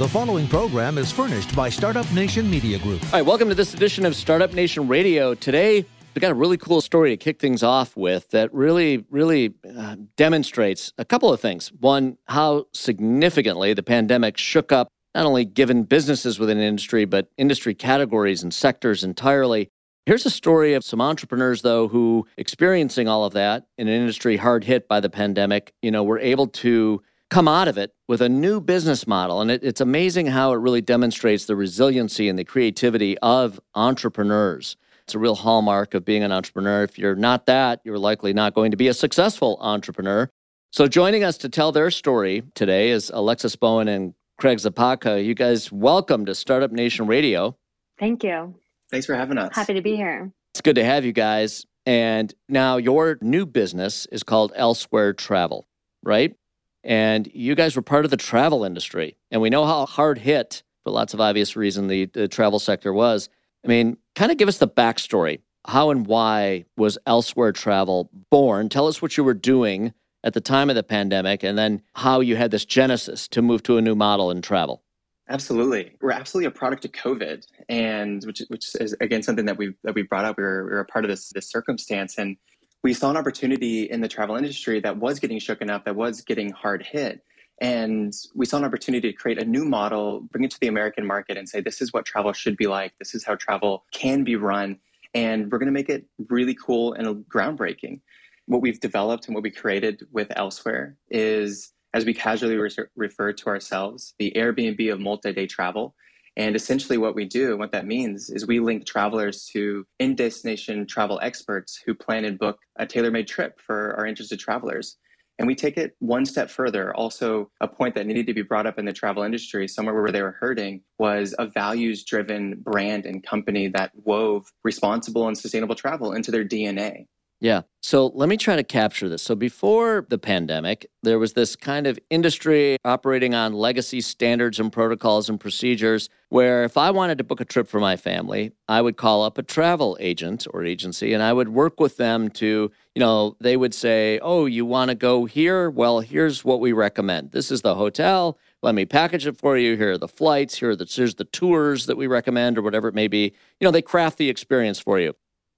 The following program is furnished by Startup Nation Media Group. All right, welcome to this edition of Startup Nation Radio. Today, we got a really cool story to kick things off with that really, really uh, demonstrates a couple of things. One, how significantly the pandemic shook up not only given businesses within an industry, but industry categories and sectors entirely. Here's a story of some entrepreneurs, though, who experiencing all of that in an industry hard hit by the pandemic, you know, were able to come out of it with a new business model. And it, it's amazing how it really demonstrates the resiliency and the creativity of entrepreneurs. It's a real hallmark of being an entrepreneur. If you're not that, you're likely not going to be a successful entrepreneur. So, joining us to tell their story today is Alexis Bowen and Craig Zapatka. You guys, welcome to Startup Nation Radio. Thank you. Thanks for having us. Happy to be here. It's good to have you guys. And now your new business is called Elsewhere Travel, right? And you guys were part of the travel industry. And we know how hard hit, for lots of obvious reason, the, the travel sector was. I mean, kind of give us the backstory. How and why was Elsewhere Travel born? Tell us what you were doing at the time of the pandemic and then how you had this genesis to move to a new model in travel. Absolutely, we're absolutely a product of COVID, and which, which is again something that we that we brought up. We were, we were a part of this this circumstance, and we saw an opportunity in the travel industry that was getting shooken up, that was getting hard hit. And we saw an opportunity to create a new model, bring it to the American market, and say, this is what travel should be like. This is how travel can be run. And we're going to make it really cool and groundbreaking. What we've developed and what we created with Elsewhere is, as we casually re- refer to ourselves, the Airbnb of multi day travel. And essentially, what we do, and what that means, is we link travelers to in destination travel experts who plan and book a tailor made trip for our interested travelers. And we take it one step further. Also, a point that needed to be brought up in the travel industry, somewhere where they were hurting, was a values driven brand and company that wove responsible and sustainable travel into their DNA. Yeah. So let me try to capture this. So before the pandemic, there was this kind of industry operating on legacy standards and protocols and procedures where if I wanted to book a trip for my family, I would call up a travel agent or agency and I would work with them to, you know, they would say, "Oh, you want to go here? Well, here's what we recommend. This is the hotel. Let me package it for you. Here are the flights. Here are the here's the tours that we recommend or whatever it may be." You know, they craft the experience for you.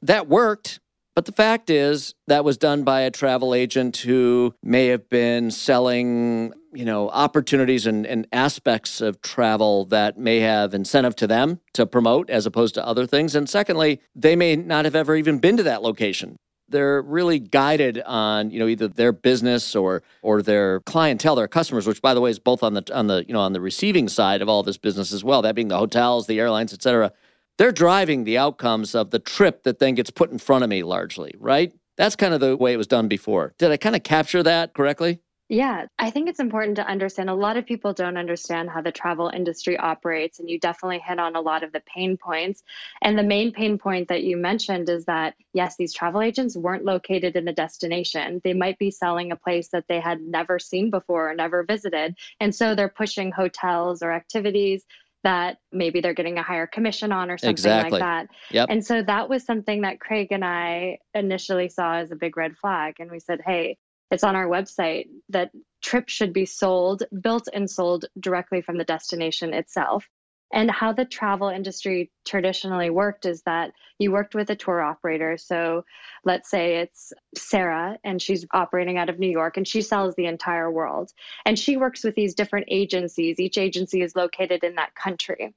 That worked but the fact is, that was done by a travel agent who may have been selling, you know, opportunities and, and aspects of travel that may have incentive to them to promote as opposed to other things. And secondly, they may not have ever even been to that location they're really guided on you know either their business or or their clientele their customers which by the way is both on the on the you know on the receiving side of all this business as well that being the hotels the airlines et cetera they're driving the outcomes of the trip that then gets put in front of me largely, right? That's kind of the way it was done before. Did I kind of capture that correctly? Yeah, I think it's important to understand. A lot of people don't understand how the travel industry operates, and you definitely hit on a lot of the pain points. And the main pain point that you mentioned is that, yes, these travel agents weren't located in a destination. They might be selling a place that they had never seen before or never visited. And so they're pushing hotels or activities that maybe they're getting a higher commission on or something exactly. like that. Yep. And so that was something that Craig and I initially saw as a big red flag. And we said, hey, it's on our website that trips should be sold, built and sold directly from the destination itself. And how the travel industry traditionally worked is that you worked with a tour operator. So let's say it's Sarah and she's operating out of New York and she sells the entire world. And she works with these different agencies. Each agency is located in that country.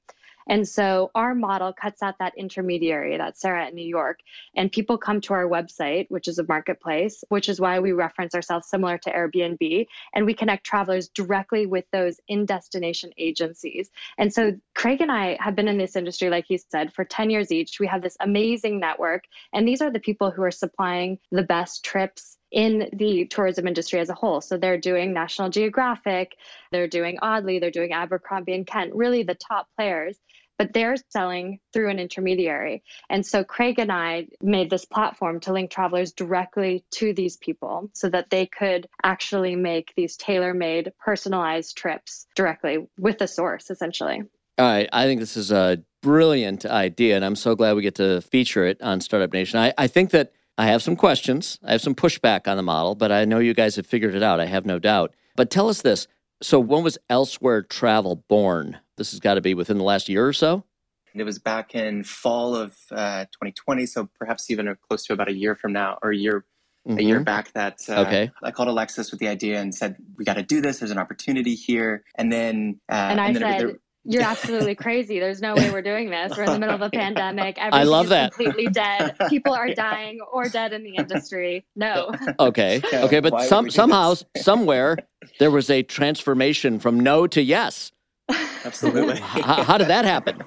And so our model cuts out that intermediary, that Sarah in New York, and people come to our website, which is a marketplace, which is why we reference ourselves similar to Airbnb, and we connect travelers directly with those in destination agencies. And so Craig and I have been in this industry, like he said, for 10 years each. We have this amazing network, and these are the people who are supplying the best trips in the tourism industry as a whole. So they're doing National Geographic, they're doing Audley, they're doing Abercrombie and Kent, really the top players, but they're selling through an intermediary. And so Craig and I made this platform to link travelers directly to these people so that they could actually make these tailor-made personalized trips directly with the source essentially. All right, I think this is a brilliant idea, and I'm so glad we get to feature it on Startup Nation. I, I think that I have some questions. I have some pushback on the model, but I know you guys have figured it out. I have no doubt. But tell us this So when was Elsewhere Travel born? This has got to be within the last year or so. It was back in fall of uh, 2020, so perhaps even close to about a year from now, or a year mm-hmm. a year mm-hmm. back. That uh, okay. I called Alexis with the idea and said, "We got to do this. There's an opportunity here." And then uh, and I and then said. You're absolutely crazy. There's no way we're doing this. We're in the middle of a pandemic. Everything I love that. Completely dead. People are dying or dead in the industry. No. Okay. Yeah, okay. But some somehow, somewhere, there was a transformation from no to yes. Absolutely. how, how did that happen?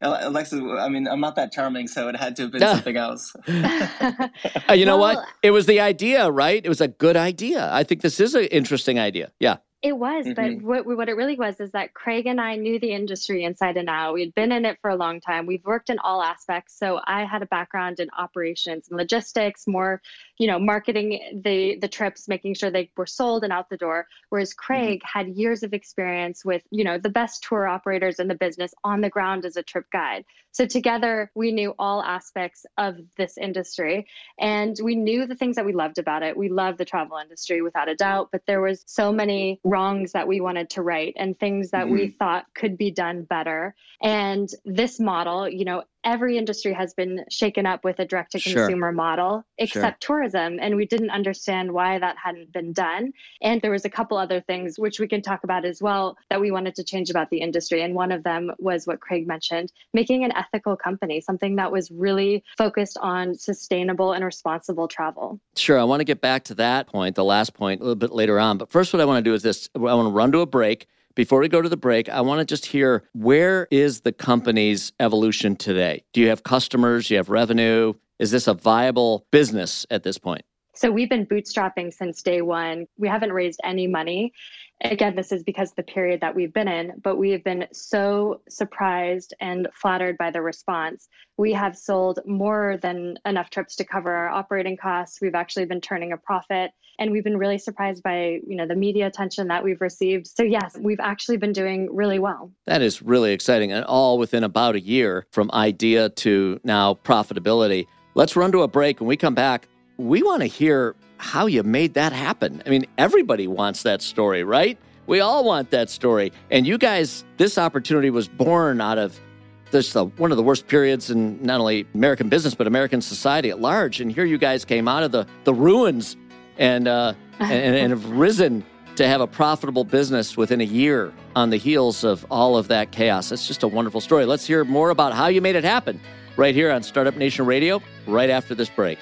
Alexis, I mean, I'm not that charming, so it had to have been something else. uh, you know well, what? It was the idea, right? It was a good idea. I think this is an interesting idea. Yeah. It was, mm-hmm. but what, what it really was is that Craig and I knew the industry inside and out. We'd been in it for a long time. We've worked in all aspects. So I had a background in operations and logistics, more, you know, marketing the the trips, making sure they were sold and out the door. Whereas mm-hmm. Craig mm-hmm. had years of experience with, you know, the best tour operators in the business on the ground as a trip guide. So together we knew all aspects of this industry and we knew the things that we loved about it. We loved the travel industry without a doubt, but there was so many wrongs that we wanted to right and things that mm-hmm. we thought could be done better. And this model, you know, every industry has been shaken up with a direct to consumer sure. model except sure. tourism and we didn't understand why that hadn't been done. And there was a couple other things which we can talk about as well that we wanted to change about the industry. And one of them was what Craig mentioned making an ethical company something that was really focused on sustainable and responsible travel. Sure i want to get back to that point the last point a little bit later on. But first what i want to do is this i want to run to a break before we go to the break, I want to just hear where is the company's evolution today? Do you have customers? Do you have revenue? Is this a viable business at this point? So we've been bootstrapping since day one. We haven't raised any money. Again, this is because the period that we've been in, but we have been so surprised and flattered by the response. We have sold more than enough trips to cover our operating costs. We've actually been turning a profit and we've been really surprised by, you know, the media attention that we've received. So yes, we've actually been doing really well. That is really exciting and all within about a year from idea to now profitability. Let's run to a break. When we come back, we want to hear how you made that happen. I mean, everybody wants that story, right? We all want that story. And you guys, this opportunity was born out of this one of the worst periods in not only American business but American society at large. And here you guys came out of the the ruins and uh, and, and have risen to have a profitable business within a year on the heels of all of that chaos. It's just a wonderful story. Let's hear more about how you made it happen right here on Startup Nation Radio right after this break.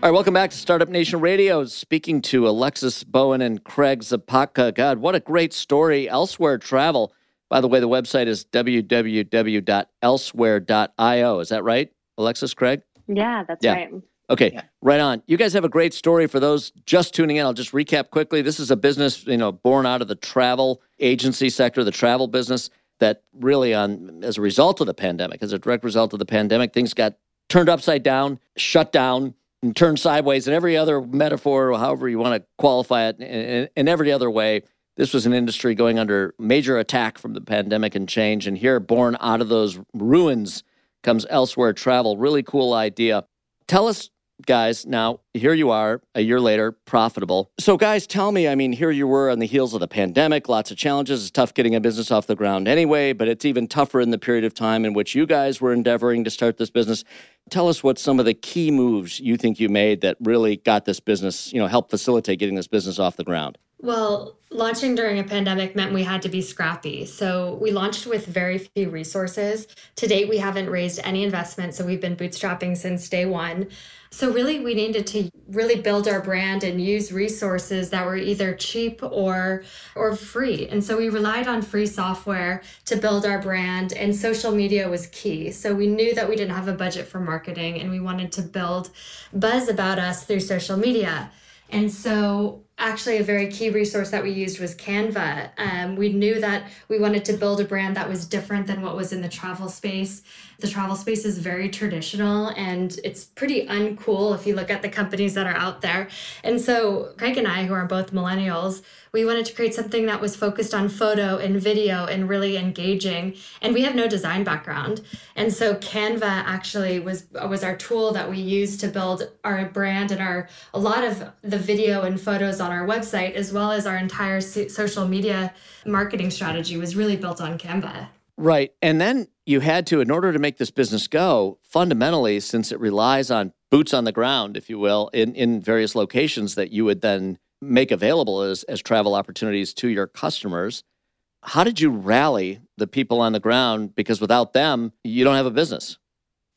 All right, welcome back to Startup Nation Radio. Speaking to Alexis Bowen and Craig Zapatka. God, what a great story. Elsewhere Travel. By the way, the website is www.elsewhere.io. Is that right, Alexis, Craig? Yeah, that's yeah. right. Okay, yeah. right on. You guys have a great story for those just tuning in. I'll just recap quickly. This is a business, you know, born out of the travel agency sector, the travel business that really on as a result of the pandemic, as a direct result of the pandemic, things got turned upside down, shut down and turn sideways and every other metaphor, however you want to qualify it, in, in every other way. This was an industry going under major attack from the pandemic and change. And here, born out of those ruins, comes elsewhere travel. Really cool idea. Tell us guys, now here you are a year later, profitable. So, guys, tell me I mean, here you were on the heels of the pandemic, lots of challenges. It's tough getting a business off the ground anyway, but it's even tougher in the period of time in which you guys were endeavoring to start this business. Tell us what some of the key moves you think you made that really got this business, you know, help facilitate getting this business off the ground. Well, launching during a pandemic meant we had to be scrappy. So we launched with very few resources. To date, we haven't raised any investment. So we've been bootstrapping since day one. So really, we needed to really build our brand and use resources that were either cheap or or free. And so we relied on free software to build our brand, and social media was key. So we knew that we didn't have a budget for marketing, and we wanted to build buzz about us through social media. And so actually a very key resource that we used was Canva. Um, we knew that we wanted to build a brand that was different than what was in the travel space. The travel space is very traditional and it's pretty uncool if you look at the companies that are out there. And so, Craig and I, who are both millennials, we wanted to create something that was focused on photo and video and really engaging. And we have no design background. And so Canva actually was was our tool that we used to build our brand and our a lot of the video and photos on our website as well as our entire social media marketing strategy was really built on Canva. Right. And then you had to, in order to make this business go, fundamentally, since it relies on boots on the ground, if you will, in, in various locations that you would then make available as, as travel opportunities to your customers. How did you rally the people on the ground? Because without them, you don't have a business.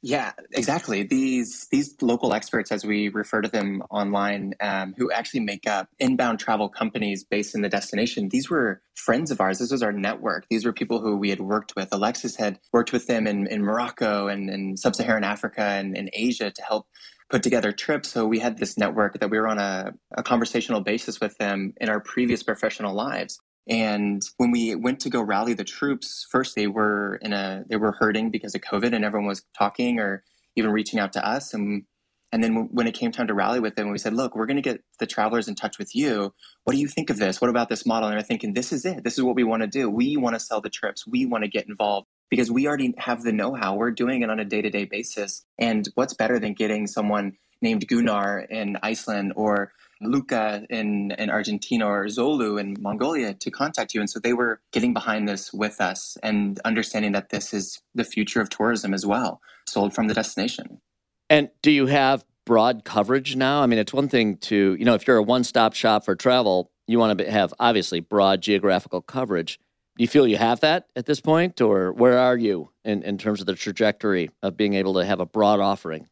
Yeah, exactly. These these local experts, as we refer to them online, um, who actually make up inbound travel companies based in the destination. These were friends of ours. This was our network. These were people who we had worked with. Alexis had worked with them in, in Morocco and in sub-Saharan Africa and in Asia to help put together trips. So we had this network that we were on a, a conversational basis with them in our previous professional lives. And when we went to go rally the troops, first they were in a they were hurting because of COVID, and everyone was talking or even reaching out to us. And and then when it came time to rally with them, we said, "Look, we're going to get the travelers in touch with you. What do you think of this? What about this model?" And they're thinking, "This is it. This is what we want to do. We want to sell the trips. We want to get involved." Because we already have the know how. We're doing it on a day to day basis. And what's better than getting someone named Gunnar in Iceland or Luca in, in Argentina or Zolu in Mongolia to contact you. And so they were getting behind this with us and understanding that this is the future of tourism as well, sold from the destination. And do you have broad coverage now? I mean, it's one thing to, you know, if you're a one stop shop for travel, you want to have obviously broad geographical coverage. Do you feel you have that at this point, or where are you in, in terms of the trajectory of being able to have a broad offering?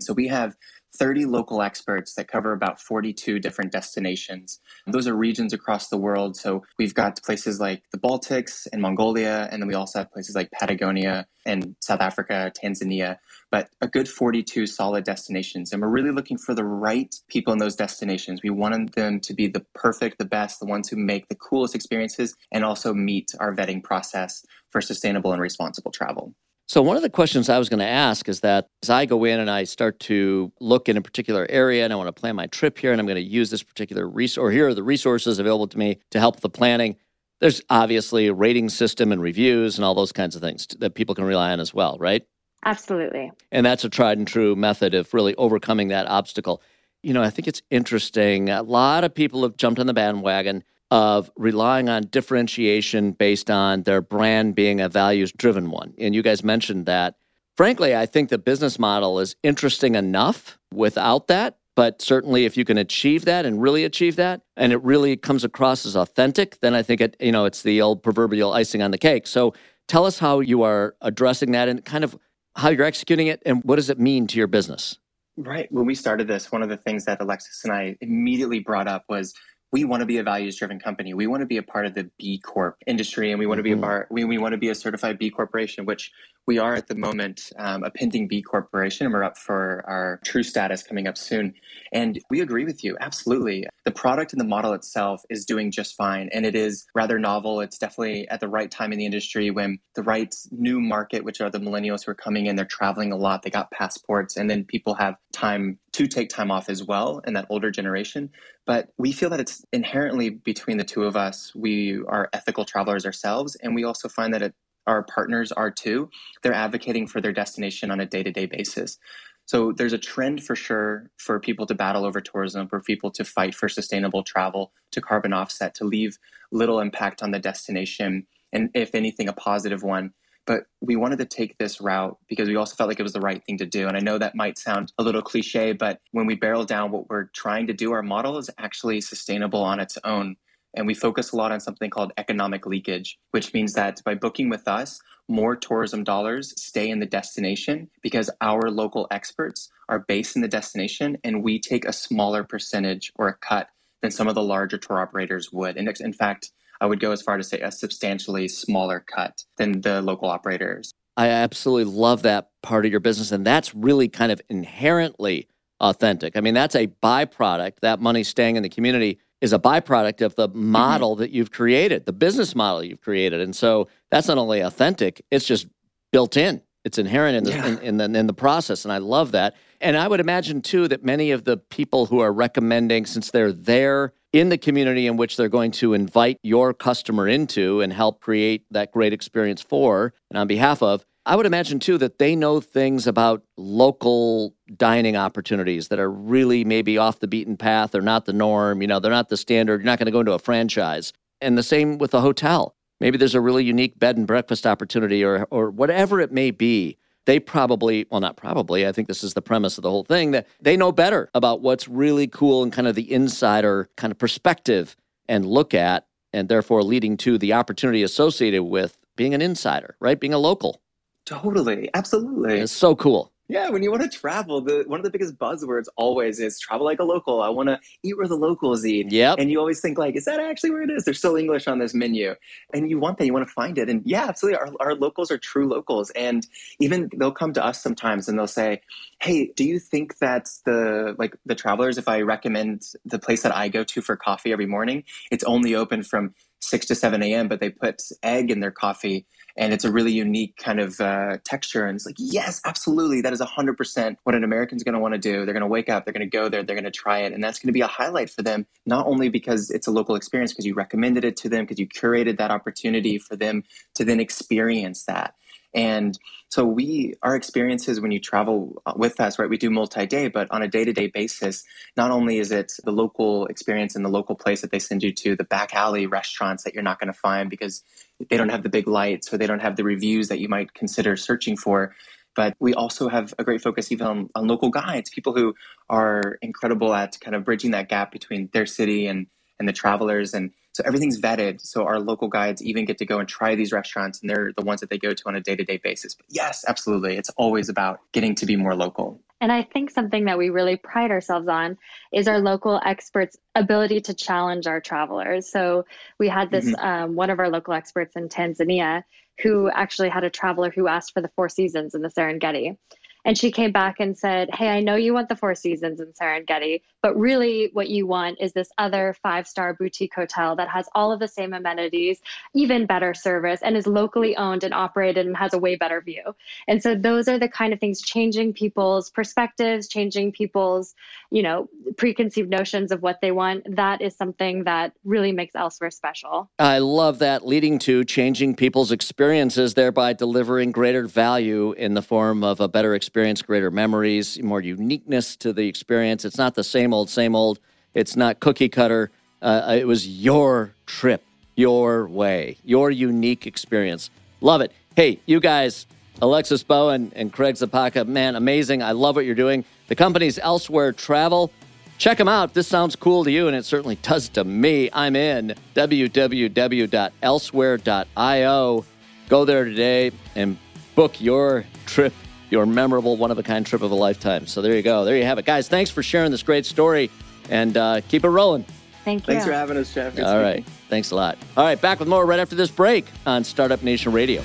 So we have 30 local experts that cover about 42 different destinations. Mm-hmm. Those are regions across the world. So we've got places like the Baltics and Mongolia, and then we also have places like Patagonia and South Africa, Tanzania, but a good 42 solid destinations. And we're really looking for the right people in those destinations. We want them to be the perfect, the best, the ones who make the coolest experiences and also meet our vetting process for sustainable and responsible travel. So, one of the questions I was going to ask is that as I go in and I start to look in a particular area and I want to plan my trip here and I'm going to use this particular resource, or here are the resources available to me to help the planning. There's obviously a rating system and reviews and all those kinds of things that people can rely on as well, right? Absolutely. And that's a tried and true method of really overcoming that obstacle. You know, I think it's interesting. A lot of people have jumped on the bandwagon of relying on differentiation based on their brand being a values driven one. And you guys mentioned that. Frankly, I think the business model is interesting enough without that. But certainly, if you can achieve that and really achieve that, and it really comes across as authentic, then I think it, you know, it's the old proverbial icing on the cake. So tell us how you are addressing that and kind of how you're executing it and what does it mean to your business? Right. When we started this, one of the things that Alexis and I immediately brought up was we want to be a values driven company. We want to be a part of the B Corp industry and we want to be a mm-hmm. part, we, we want to be a certified B Corporation, which we are at the moment um, a pending B Corporation and we're up for our true status coming up soon. And we agree with you. Absolutely. The product and the model itself is doing just fine. And it is rather novel. It's definitely at the right time in the industry when the right new market, which are the millennials who are coming in, they're traveling a lot, they got passports, and then people have time to take time off as well in that older generation. But we feel that it's inherently between the two of us. We are ethical travelers ourselves, and we also find that it, our partners are too. They're advocating for their destination on a day to day basis. So there's a trend for sure for people to battle over tourism, for people to fight for sustainable travel, to carbon offset, to leave little impact on the destination, and if anything, a positive one. But we wanted to take this route because we also felt like it was the right thing to do. And I know that might sound a little cliche, but when we barrel down what we're trying to do, our model is actually sustainable on its own. And we focus a lot on something called economic leakage, which means that by booking with us, more tourism dollars stay in the destination because our local experts are based in the destination and we take a smaller percentage or a cut than some of the larger tour operators would. And in fact, I would go as far to say a substantially smaller cut than the local operators. I absolutely love that part of your business. And that's really kind of inherently authentic. I mean, that's a byproduct, that money staying in the community is a byproduct of the model mm-hmm. that you've created, the business model you've created. And so that's not only authentic, it's just built in. It's inherent in the, yeah. in, in, the in the process, and I love that. And I would imagine too that many of the people who are recommending, since they're there in the community in which they're going to invite your customer into and help create that great experience for and on behalf of, I would imagine too that they know things about local dining opportunities that are really maybe off the beaten path. They're not the norm. You know, they're not the standard. You're not going to go into a franchise. And the same with a hotel. Maybe there's a really unique bed and breakfast opportunity or, or whatever it may be. They probably, well, not probably, I think this is the premise of the whole thing, that they know better about what's really cool and kind of the insider kind of perspective and look at, and therefore leading to the opportunity associated with being an insider, right? Being a local. Totally. Absolutely. It's so cool. Yeah, when you want to travel, the one of the biggest buzzwords always is travel like a local. I want to eat where the locals eat. Yep. And you always think like, is that actually where it is? There's still English on this menu. And you want that, you want to find it. And yeah, absolutely. Our, our locals are true locals. And even they'll come to us sometimes and they'll say, Hey, do you think that the like the travelers, if I recommend the place that I go to for coffee every morning, it's only open from 6 to 7 a.m., but they put egg in their coffee and it's a really unique kind of uh, texture. And it's like, yes, absolutely. That is 100% what an American's going to want to do. They're going to wake up, they're going to go there, they're going to try it. And that's going to be a highlight for them, not only because it's a local experience, because you recommended it to them, because you curated that opportunity for them to then experience that. And so we, our experiences when you travel uh, with us, right? We do multi-day, but on a day-to-day basis, not only is it the local experience in the local place that they send you to, the back alley restaurants that you're not going to find because they don't have the big lights or they don't have the reviews that you might consider searching for. But we also have a great focus even on, on local guides, people who are incredible at kind of bridging that gap between their city and and the travelers and so everything's vetted. So our local guides even get to go and try these restaurants, and they're the ones that they go to on a day to day basis. But yes, absolutely. It's always about getting to be more local. And I think something that we really pride ourselves on is our local experts' ability to challenge our travelers. So we had this mm-hmm. um, one of our local experts in Tanzania who actually had a traveler who asked for the Four Seasons in the Serengeti. And she came back and said, Hey, I know you want the Four Seasons in Serengeti, but really what you want is this other five star boutique hotel that has all of the same amenities, even better service, and is locally owned and operated and has a way better view. And so those are the kind of things changing people's perspectives, changing people's, you know, preconceived notions of what they want. That is something that really makes Elsewhere special. I love that, leading to changing people's experiences, thereby delivering greater value in the form of a better experience greater memories, more uniqueness to the experience. It's not the same old, same old. It's not cookie cutter. Uh, it was your trip, your way, your unique experience. Love it. Hey, you guys, Alexis Bowen and Craig Zapatka, man, amazing. I love what you're doing. The company's Elsewhere Travel. Check them out. This sounds cool to you, and it certainly does to me. I'm in www.elsewhere.io. Go there today and book your trip your memorable, one of a kind trip of a lifetime. So there you go. There you have it. Guys, thanks for sharing this great story and uh, keep it rolling. Thank you. Thanks for having us, Jeff. All right. Thanks a lot. All right. Back with more right after this break on Startup Nation Radio.